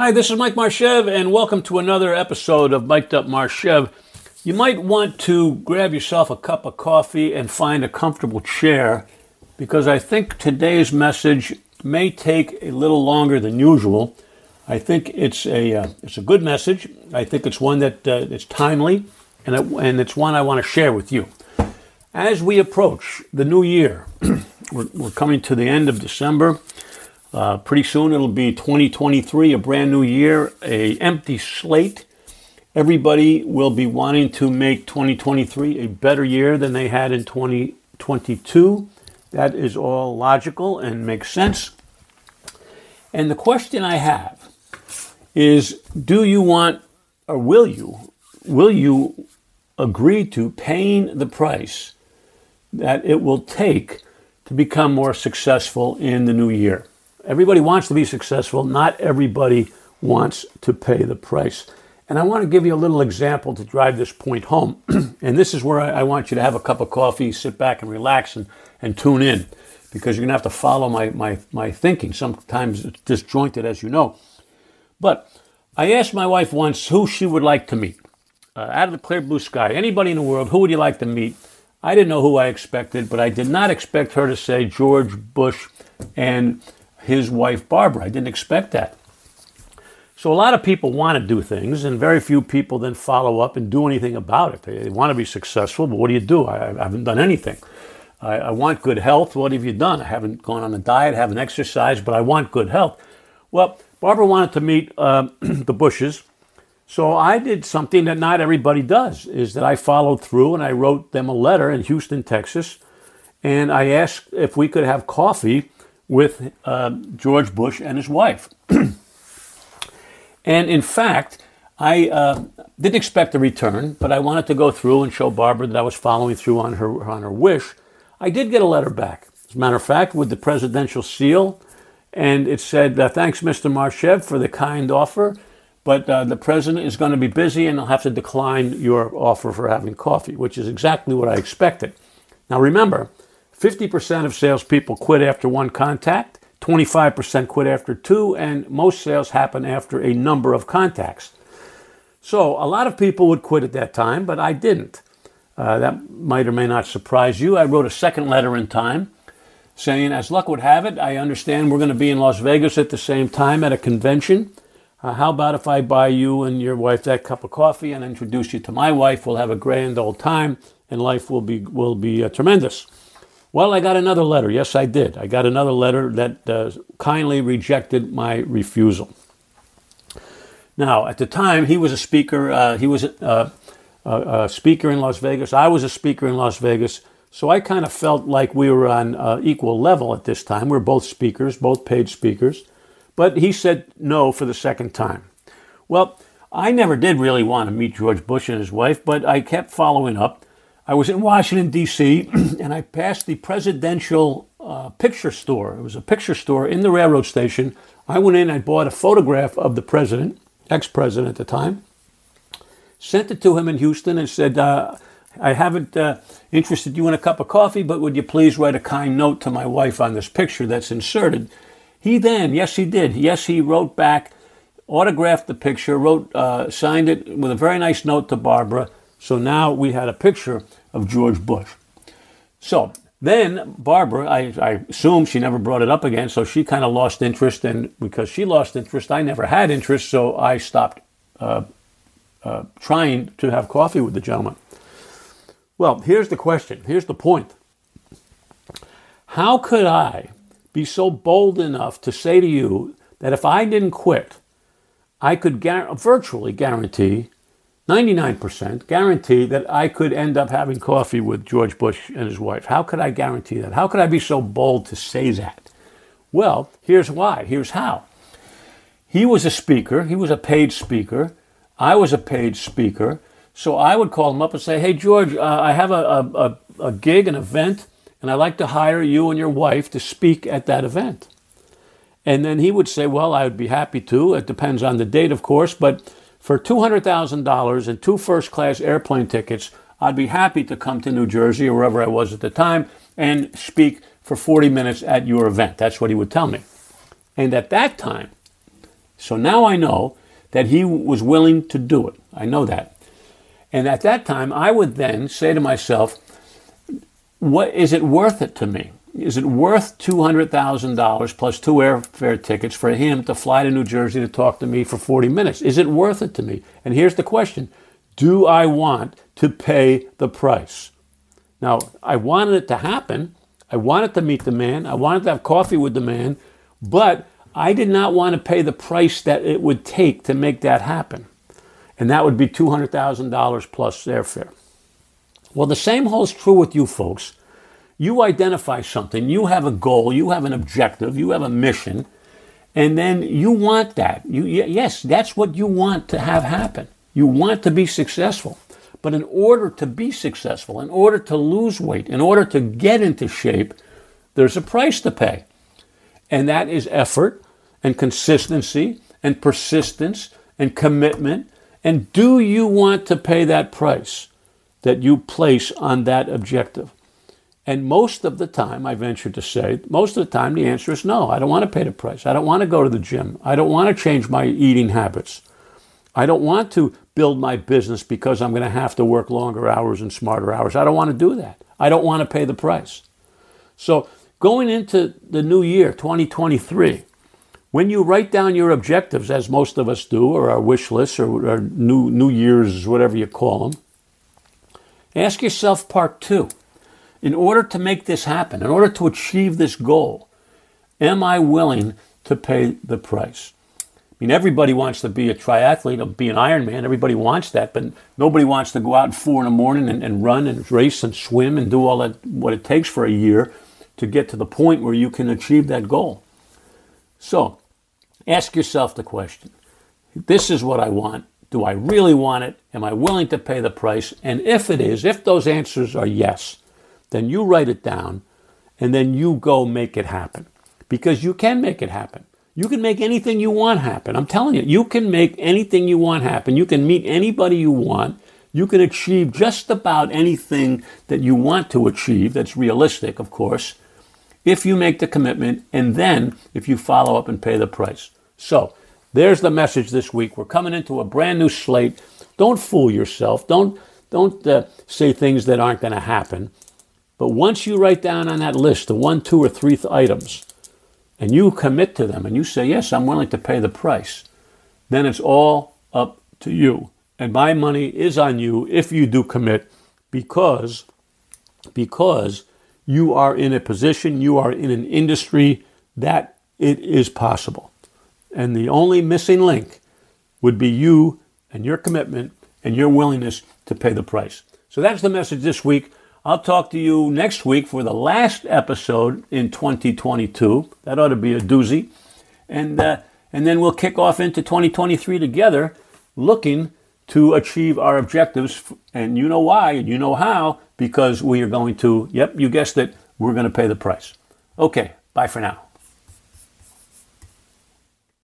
Hi, this is Mike Marchev, and welcome to another episode of Miked Up Marchev. You might want to grab yourself a cup of coffee and find a comfortable chair because I think today's message may take a little longer than usual. I think it's a uh, it's a good message. I think it's one that uh, it's timely, and it, and it's one I want to share with you. As we approach the new year, we're, we're coming to the end of December. Uh, pretty soon it'll be 2023, a brand new year, a empty slate. Everybody will be wanting to make 2023 a better year than they had in 2022. That is all logical and makes sense. And the question I have is do you want or will you will you agree to paying the price that it will take to become more successful in the new year? Everybody wants to be successful. Not everybody wants to pay the price. And I want to give you a little example to drive this point home. and this is where I, want you to have a cup of coffee, sit back and relax and, and tune in because you're going to have to follow my, my, my thinking. Sometimes it's disjointed, as you know. But I asked my wife once who she would like to meet. Uh, out of the clear blue sky, anybody in the world, who would you like to meet? I didn't know who I expected, but I did not expect her to say George Bush and his wife Barbara. I didn't expect that. So a lot of people want to do things, and very few people then follow up and do anything about it. They, want to be successful, but what do you do? I, I haven't done anything. I, I, want good health. What have you done? I haven't gone on a diet, haven't exercised, but I want good health. Well, Barbara wanted to meet uh, the Bushes, so I did something that not everybody does. Is that I followed through and I wrote them a letter in Houston, Texas, and I asked if we could have coffee with uh, George Bush and his wife. and in fact, I uh, didn't expect a return, but I wanted to go through and show Barbara that I was following through on her on her wish. I did get a letter back, as a matter of fact, with the presidential seal, and it said, uh, "Thanks, Mr. Marchev, for the kind offer, but uh, the president is going to be busy, and I'll have to decline your offer for having coffee," which is exactly what I expected. Now, remember, 50% of salespeople quit after one contact, 25% quit after two, and most sales happen after a number of contacts. So a lot of people would quit at that time, but I didn't. Uh, that might or may not surprise you. I wrote a second letter in time saying, as luck would have it, I understand we're going to be in Las Vegas at the same time at a convention. Uh, how about if I buy you and your wife that cup of coffee and introduce you to my wife? We'll have a grand old time, and life will be will be uh, tremendous. Well, I got another letter. Yes, I did. I got another letter that uh, kindly rejected my refusal. Now, at the time, he was a speaker. Uh, he was a, a, a, speaker in Las Vegas. I was a speaker in Las Vegas. So I kind of felt like we were on uh, equal level at this time. We we're both speakers, both paid speakers. But he said no for the second time. Well, I never did really want to meet George Bush and his wife, but I kept following up. I was in Washington, D.C., and I passed the presidential uh, picture store. It was a picture store in the railroad station. I went in, I bought a photograph of the president, ex president at the time, sent it to him in Houston, and said, uh, I haven't uh, interested you in a cup of coffee, but would you please write a kind note to my wife on this picture that's inserted? He then, yes, he did. Yes, he wrote back, autographed the picture, wrote, uh, signed it with a very nice note to Barbara. So now we had a picture of George Bush. So then Barbara, I, I assume she never brought it up again, so she kind of lost interest. And because she lost interest, I never had interest, so I stopped uh, uh, trying to have coffee with the gentleman. Well, here's the question. Here's the point. How could I be so bold enough to say to you that if I didn't quit, I could gar- virtually guarantee 99% guarantee that I could end up having coffee with George Bush and his wife. How could I guarantee that? How could I be so bold to say that? Well, here's why. Here's how. He was a speaker, he was a paid speaker. I was a paid speaker. So I would call him up and say, Hey, George, uh, I have a, a, a gig, an event, and I'd like to hire you and your wife to speak at that event. And then he would say, Well, I would be happy to. It depends on the date, of course, but for $200,000 and two first class airplane tickets, I'd be happy to come to New Jersey or wherever I was at the time and speak for 40 minutes at your event. That's what he would tell me. And at that time, So now I know that he was willing to do it. I know that. And at that time, I would then say to myself, what is it worth it to me? Is it worth $200,000 plus two airfare tickets for him to fly to New Jersey to talk to me for 40 minutes? Is it worth it to me? And here's the question Do I want to pay the price? Now, I wanted it to happen. I wanted to meet the man. I wanted to have coffee with the man. But I did not want to pay the price that it would take to make that happen. And that would be $200,000 plus airfare. Well, the same holds true with you folks. You identify something, you have a goal, you have an objective, you have a mission, and then you want that. You, yes, that's what you want to have happen. You want to be successful. But in order to be successful, in order to lose weight, in order to get into shape, there's a price to pay. And that is effort and consistency and persistence and commitment. And do you want to pay that price that you place on that objective? And most of the time, I venture to say, most of the time the answer is no. I don't want to pay the price. I don't want to go to the gym. I don't want to change my eating habits. I don't want to build my business because I'm going to have to work longer hours and smarter hours. I don't want to do that. I don't want to pay the price. So, going into the new year, 2023, when you write down your objectives, as most of us do, or our wish lists, or new, new Year's, whatever you call them, ask yourself part two in order to make this happen, in order to achieve this goal, am I willing to pay the price? I mean, everybody wants to be a triathlete, or be an Ironman. Everybody wants that, but nobody wants to go out at four in the morning and, and run and race and swim and do all that what it takes for a year to get to the point where you can achieve that goal. So, ask yourself the question: This is what I want. Do I really want it? Am I willing to pay the price? And if it is, if those answers are yes, then you write it down and then you go make it happen. Because you can make it happen. You can make anything you want happen. I'm telling you, you can make anything you want happen. You can meet anybody you want. You can achieve just about anything that you want to achieve, that's realistic, of course, if you make the commitment and then if you follow up and pay the price. So, there's the message this week. We're coming into a brand new slate. Don't fool yourself. Don't don't uh, say things that aren't going to happen. But once you write down on that list the one, two, or three th- items, and you commit to them and you say, Yes, I'm willing to pay the price, then it's all up to you. And my money is on you if you do commit because, because you are in a position, you are in an industry that it is possible. And the only missing link would be you and your commitment and your willingness to pay the price. So that's the message this week. I'll talk to you next week for the last episode in 2022. That ought to be a doozy. And, uh, and then we'll kick off into 2023 together, looking to achieve our objectives. And you know why, and you know how, because we are going to, yep, you guessed it, we're going to pay the price. Okay, bye for now.